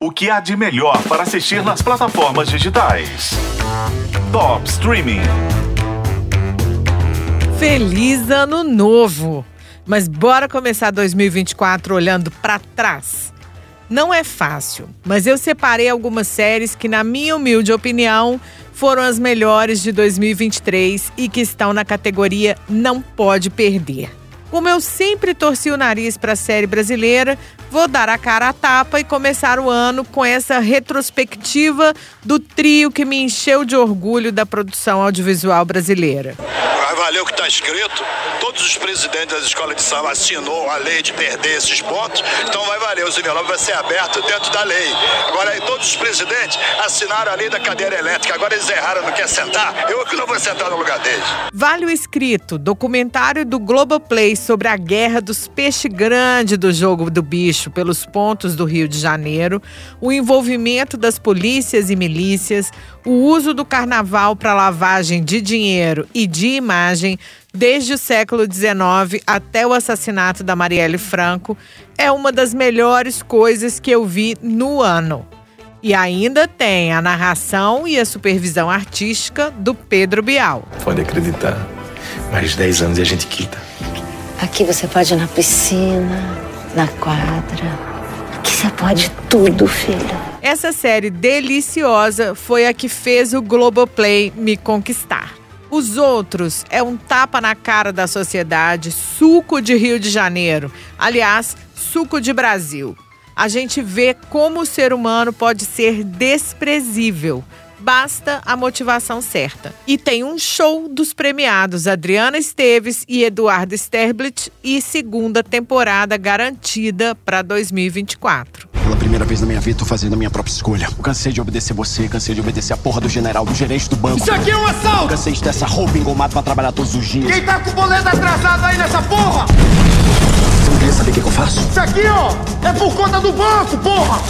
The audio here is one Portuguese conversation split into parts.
O que há de melhor para assistir nas plataformas digitais? Top Streaming. Feliz Ano Novo! Mas bora começar 2024 olhando para trás. Não é fácil, mas eu separei algumas séries que, na minha humilde opinião, foram as melhores de 2023 e que estão na categoria Não Pode Perder. Como eu sempre torci o nariz para a série brasileira, vou dar a cara à tapa e começar o ano com essa retrospectiva do trio que me encheu de orgulho da produção audiovisual brasileira. Vai valer o que está escrito. Todos os presidentes das escolas de samba assinou a lei de perder esses pontos, então vai valer. O envelopes vai ser aberto dentro da lei. Agora, todos os presidentes assinaram a lei da cadeira elétrica. Agora eles erraram, não quer sentar? Eu que não vou sentar no lugar deles. Vale o escrito, documentário do Globoplay sobre a guerra dos peixes grandes do jogo do bicho pelos pontos do Rio de Janeiro, o envolvimento das polícias e milícias, o uso do carnaval para lavagem de dinheiro e de imagem desde o século XIX até o assassinato da Marielle Franco, é uma das melhores coisas que eu vi no ano. E ainda tem a narração e a supervisão artística do Pedro Bial. Pode acreditar. Mais 10 anos e a gente quita. Aqui você pode ir na piscina, na quadra. Aqui você pode tudo, filha. Essa série deliciosa foi a que fez o Globoplay me conquistar. Os outros é um tapa na cara da sociedade, suco de Rio de Janeiro. Aliás, suco de Brasil. A gente vê como o ser humano pode ser desprezível, basta a motivação certa. E tem um show dos premiados Adriana Esteves e Eduardo Sterblit e segunda temporada garantida para 2024. Primeira vez na minha vida, tô fazendo a minha própria escolha. Eu cansei de obedecer você, cansei de obedecer a porra do general, do gerente do banco. Isso aqui é um assalto! Cansei de ter essa roupa engomada pra trabalhar todos os dias. Quem tá com o boleto atrasado aí nessa porra? Você não queria saber o que, que eu faço? Isso aqui, ó, é por conta do banco, porra!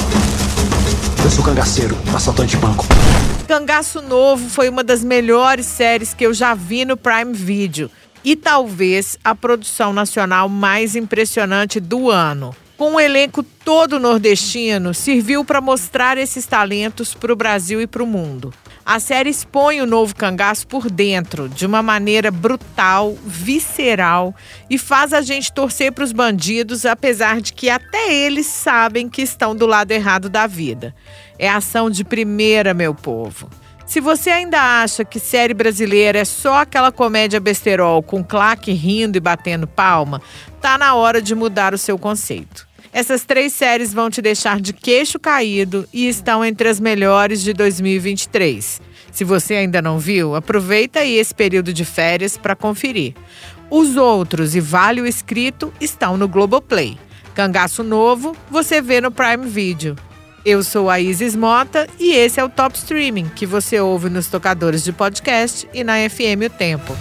Eu sou cangaceiro, assaltante de banco. Cangaço Novo foi uma das melhores séries que eu já vi no Prime Video e talvez a produção nacional mais impressionante do ano. Com um elenco todo nordestino, serviu para mostrar esses talentos para o Brasil e para o mundo. A série expõe o novo cangaço por dentro, de uma maneira brutal, visceral e faz a gente torcer para os bandidos, apesar de que até eles sabem que estão do lado errado da vida. É ação de primeira, meu povo. Se você ainda acha que série brasileira é só aquela comédia besterol com claque rindo e batendo palma, tá na hora de mudar o seu conceito. Essas três séries vão te deixar de queixo caído e estão entre as melhores de 2023. Se você ainda não viu, aproveita aí esse período de férias para conferir. Os outros e Vale o Escrito estão no Globoplay. Cangaço Novo você vê no Prime Video. Eu sou a Isis Mota e esse é o Top Streaming que você ouve nos tocadores de podcast e na FM O Tempo.